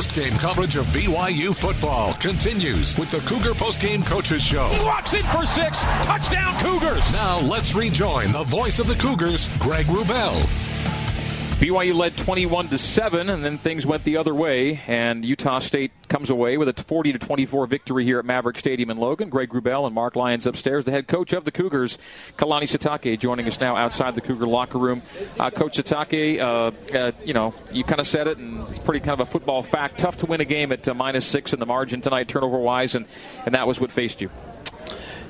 Post-game coverage of BYU football continues with the Cougar Post-game Coaches Show. He walks in for six. Touchdown Cougars. Now let's rejoin the voice of the Cougars, Greg Wrubell. BYU led 21 to 7 and then things went the other way and Utah State comes away with a 40 to 24 victory here at Maverick Stadium in Logan. Greg Wrubell and Mark Lyons upstairs, the head coach of the Cougars, Kalani Sitake joining us now outside the Cougar locker room. Uh, coach Sitake, uh, uh, you know, you kind of said it and it's pretty kind of a football fact. Tough to win a game at uh, minus 6 in the margin tonight turnover wise and and that was what faced you.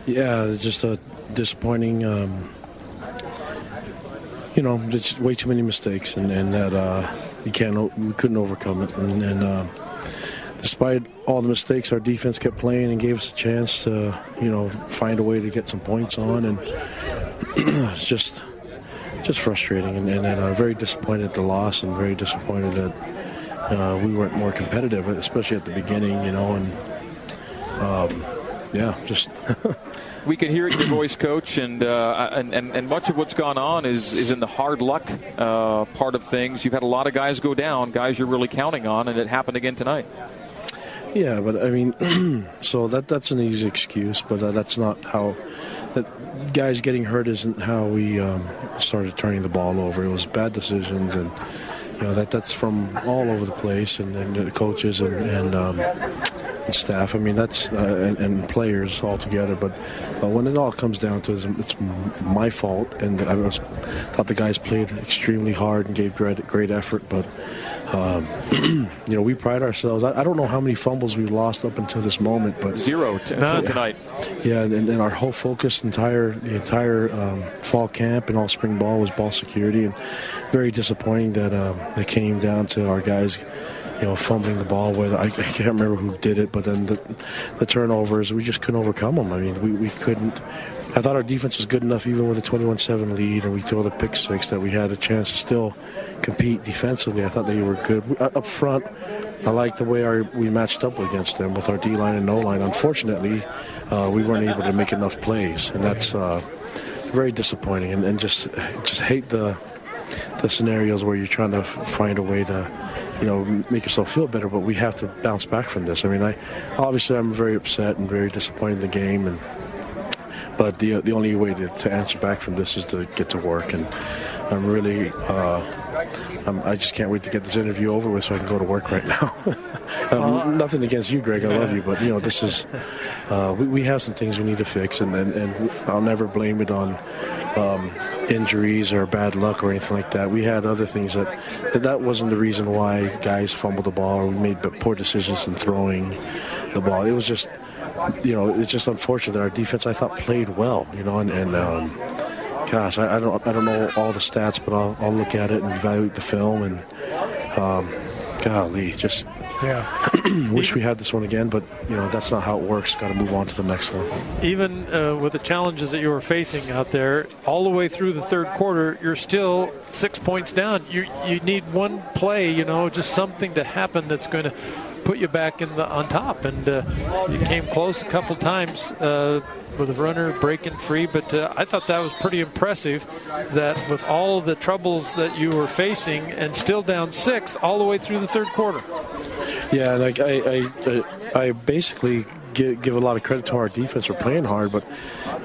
Yeah, just a disappointing um, you know, there's way too many mistakes, and, and that uh, you can't, we couldn't overcome it. And, and uh, despite all the mistakes, our defense kept playing and gave us a chance to, you know, find a way to get some points on, and it's just, just frustrating. And, and, and I'm very disappointed at the loss, and very disappointed that uh, we weren't more competitive, especially at the beginning, you know, and um, yeah, just. we can hear it in your voice, Coach, and, uh, and, and and much of what's gone on is is in the hard luck uh, part of things. You've had a lot of guys go down, guys you're really counting on, and it happened again tonight. Yeah, but I mean, so that that's an easy excuse, but uh, that's not how. That guys getting hurt isn't how we um, started turning the ball over. It was bad decisions and you know that that's from all over the place and, and the coaches and, and um, and staff. I mean, that's uh, and, and, players all together. But uh, when it all comes down to it, it's my fault, and I was, thought the guys played extremely hard and gave great, great effort. But um, you know, we pride ourselves. I, I, don't know how many fumbles we've lost up until this moment, but zero t- tonight. Yeah, and, and, our whole focus, entire the entire um, fall camp and all spring ball was ball security, and very disappointing that um, it came down to our guys you know, fumbling the ball. with. I, I, can't remember who did it, but then the, the turnovers, we just couldn't overcome them. I mean, we, we couldn't. I thought our defense was good enough, even with a 21-7 lead, and we throw the pick six, that we had a chance to still compete defensively. I thought they were good up front. I like the way our, we matched up against them with our D line and no line. Unfortunately, uh, we weren't able to make enough plays, and that's uh, very disappointing. And, and just just hate the the scenarios where you're trying to find a way to you know, make yourself feel better. But we have to bounce back from this. I mean, I obviously I'm very upset and very disappointed in the game, and but the the only way to, to answer back from this is to get to work, and I'm really. Uh, I'm, i just can't wait to get this interview over with so I can go to work right now. um, uh, nothing against you, Greg. I love you, but you know this is uh, we, we have some things we need to fix, and, and, and I'll never blame it on um, injuries or bad luck or anything like that. We had other things that that wasn't the reason why guys fumbled the ball or we made poor decisions in throwing the ball. It was just, you know, it's just unfortunate that our defense I thought played well, you know, and, and um, gosh, I, I, don't I don't know all the stats, but I'll, I'll look at it and evaluate the film and um, golly, just yeah. Wish we had this one again, but you know that's not how it works. Got to move on to the next one. Even uh, with the challenges that you were facing out there, all the way through the third quarter, you're still six points down. You you need one play, you know, just something to happen that's going to put you back in the on top. And uh, you came close a couple times. Uh, with a runner breaking free. But uh, I thought that was pretty impressive that with all the troubles that you were facing and still down six all the way through the third quarter. Yeah, and I, I, I, I basically give, give, a lot of credit to our defense for playing hard, but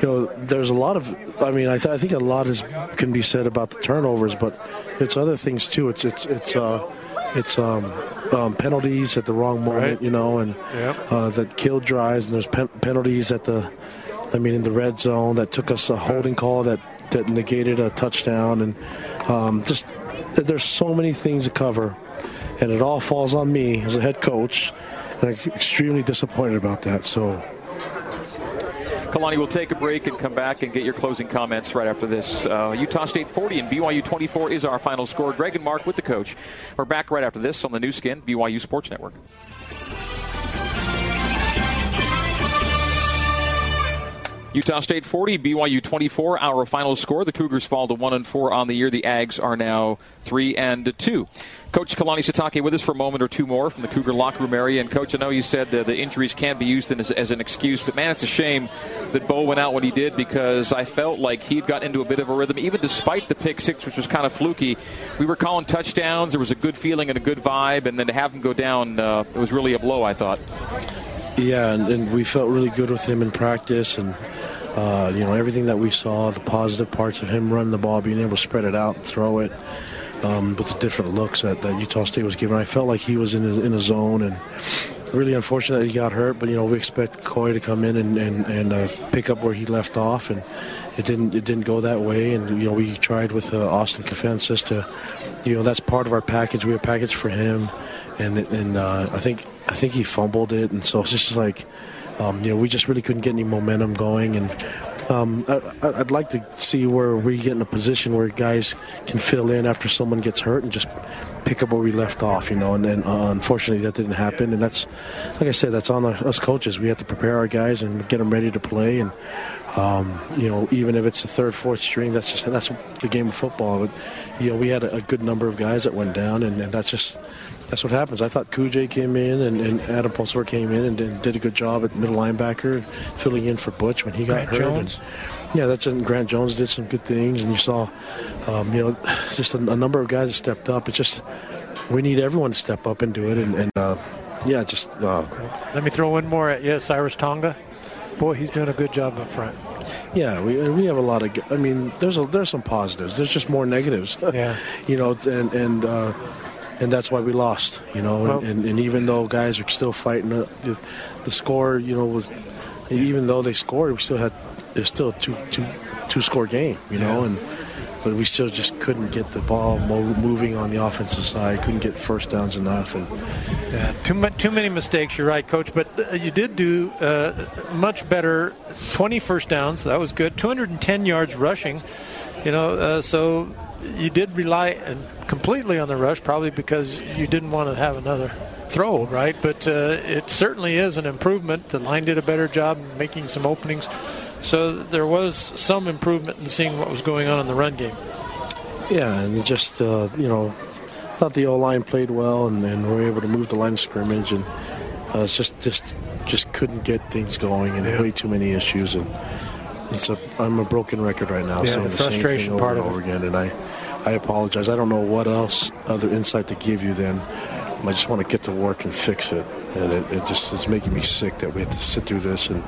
you know, there's a lot of. I mean, I, th- I think a lot is can be said about the turnovers, but it's other things too. It's it's it's uh, it's um, um, penalties at the wrong moment, right. you know, and yep. uh, that kill drives, and there's pen- penalties at the I mean, in the red zone that took us a holding call that, that negated a touchdown. And um, just there's so many things to cover. And it all falls on me as a head coach. And I'm extremely disappointed about that. So. Kalani, we'll take a break and come back and get your closing comments right after this. Uh, Utah State 40 and BYU 24 is our final score. Greg and Mark with the coach. We're back right after this on the Nu Skin, BYU Sports Network. Utah State 40, BYU 24. Our final score: the Cougars fall to one and four on the year. The Ags are now three and two. Coach Kalani Sitake with us for a moment or two more from the Cougar locker room area. And coach, I know you said uh, the injuries can't be used as, as, an excuse, but man, it's a shame that Beau went out when he did because I felt like he'd got into a bit of a rhythm, even despite the pick six, which was kind of fluky. We were calling touchdowns. There was a good feeling and a good vibe, and then to have him go down, uh, it was really a blow. I thought. Yeah, and, and we felt really good with him in practice, and uh, you know everything that we saw, the positive parts of him running the ball, being able to spread it out, throw it, um, with the different looks that, that Utah State was giving. I felt like he was in a, in a zone, and really unfortunate that he got hurt. But you know we expect Koy to come in and and, and uh, pick up where he left off, and it didn't it didn't go that way. And you know we tried with uh, Austin Kafentzis to, you know that's part of our package. We have a package for him and and uh, I think I think he fumbled it, and so it's just like um, you know we just really couldn't get any momentum going, and um, I, would like to see where we get in a position where guys can fill in after someone gets hurt and just pick up where we left off, you know. And, then uh, unfortunately, that didn't happen. And that's, like I said, that's on us coaches. We have to prepare our guys and get them ready to play. And um, you know, even if it's the third, fourth string, that's just that's the game of football. But you know, we had a, a good number of guys that went down, and, and that's just that's what happens. I thought Kujay came in and, and Adam Pulsipher came in and did, did, a good job at middle linebacker, filling in for Butch when he got Grant hurt. Jones. And, yeah, that's and Grant Jones did some good things, and you saw, um, you know, just a, a, number of guys that stepped up. It's just we need everyone to step up and do it, and, and uh, yeah, just. Uh, Let me throw one more at you, Khyiris Tonga. Boy, he's doing a good job up front. Yeah, we we have a lot of. I mean, there's a, there's some positives. There's just more negatives. Yeah. you know, and and. Uh, and that's why we lost. You know, well, and, and, even though guys are still fighting, uh, the, the, score, you know, was even though they scored, we still had there's still a two two two score game. You know, yeah. and but we still just couldn't get the ball moving on the offensive side. Couldn't get first downs enough, and yeah, too too many mistakes. You're right, coach. But uh, you did do uh, much better. 20 first downs. That was good. 210 yards rushing. You know, uh, so you did rely completely on the rush, probably because you didn't want to have another throw, right? But uh, it certainly is an improvement. The line did a better job making some openings. So there was some improvement in seeing what was going on in the run game. Yeah, and just, uh, you know, thought the O line played well and, and we were able to move the line of scrimmage and uh, just, just, just couldn't get things going and yeah. way too many issues. And it's a, I'm a broken record right now, yeah, saying the, the frustration same thing over part and over it. again. And I, I apologize. I don't know what else other insight to give you then. I just want to get to work and fix it. And it, it just is making me sick that we have to sit through this and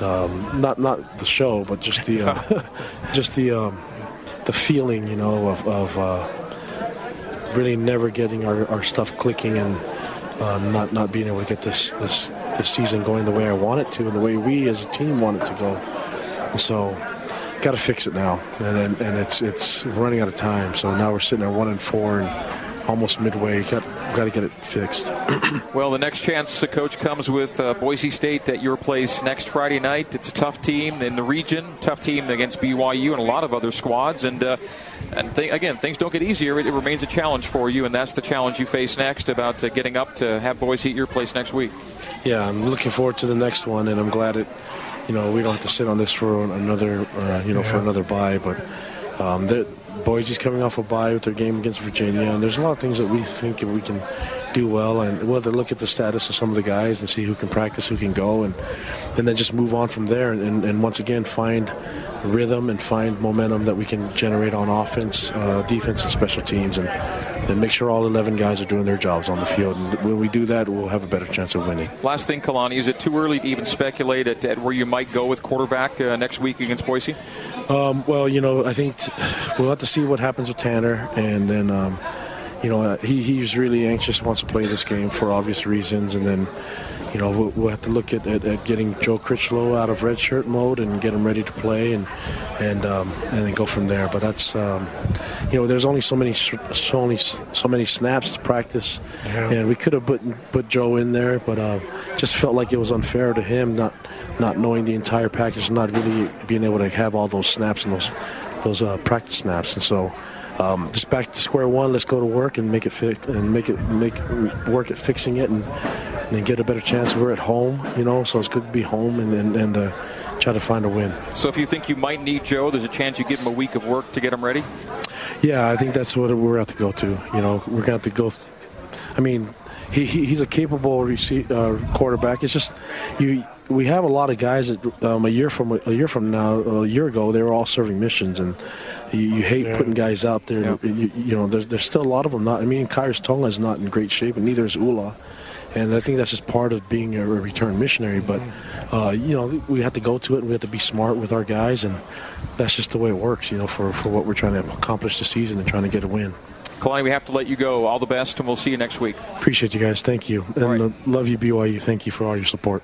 um, not not the show, but just the uh, just the um, the feeling, you know, of, of uh, really never getting our, our stuff clicking and um, not not being able to get this this this season going the way I want it to and the way we as a team want it to go. So got to fix it now, and, and, and it's it's running out of time. So now we're sitting at one and four, and almost midway. Got got to get it fixed. well, the next chance the coach comes with uh, Boise State at your place next Friday night. It's a tough team in the region, tough team against BYU and a lot of other squads, and. Uh, and th- again, things don't get easier. It, it, remains a challenge for you, and that's the challenge you face next about uh, getting up to have Boise at your place next week. Yeah, I'm looking forward to the next one, and I'm glad it you know, we don't have to sit on this for another, uh, you know, yeah. for another bye. But um, Boise's coming off a bye with their game against Virginia, and there's a lot of things that we think we can do well, and we'll have to look at the status of some of the guys and see who can practice, who can go, and and then just move on from there, and, and, and once again find rhythm and find momentum that we can generate on offense, uh, defense, and special teams, and then make sure all 11 guys are doing their jobs on the field. And when we do that, we'll have a better chance of winning. Last thing, Kalani, is it too early to even speculate at, at where you might go with quarterback uh, next week against Boise? Um, well, you know, I think t- we'll have to see what happens with Tanner, and then. Um, you know, he, he's really anxious, wants to play this game for obvious reasons, and then you know, we'll, we'll have to look at, at, at, getting Joe Critchlow out of red shirt mode and get him ready to play, and and um, and then go from there. But that's um, you know, there's only so many so only so many snaps to practice, yeah. and we could have put put Joe in there, but uh, just felt like it was unfair to him not not knowing the entire package, not really being able to have all those snaps and those those uh, practice snaps, and so. Um, just back to square one. Let's go to work and make it fit and make it make work at fixing it and and get a better chance. We're at home, you know, so it's good to be home and and, and uh, try to find a win. So if you think you might need Joe, there's a chance you give him a week of work to get him ready. Yeah, I think that's what we're going to go to. You know, we're going to have to go. I mean, he, he he's a capable receive, uh, quarterback. It's just you. We have a lot of guys that um, a year from a year from now, a year ago, they were all serving missions, and you, you hate yeah. putting guys out there. Yeah. You, you, know, there's, there's still a lot of them not. I mean, Khyiris Tonga is not in great shape, and neither is Ula. And I think that's just part of being a return missionary. But uh, you know, we have to go to it. and We have to be smart with our guys, and that's just the way it works. You know, for for what we're trying to accomplish this season and trying to get a win. Kalani, we have to let you go. All the best, and we'll see you next week. Appreciate you guys. Thank you. And right. love you, BYU. Thank you for all your support.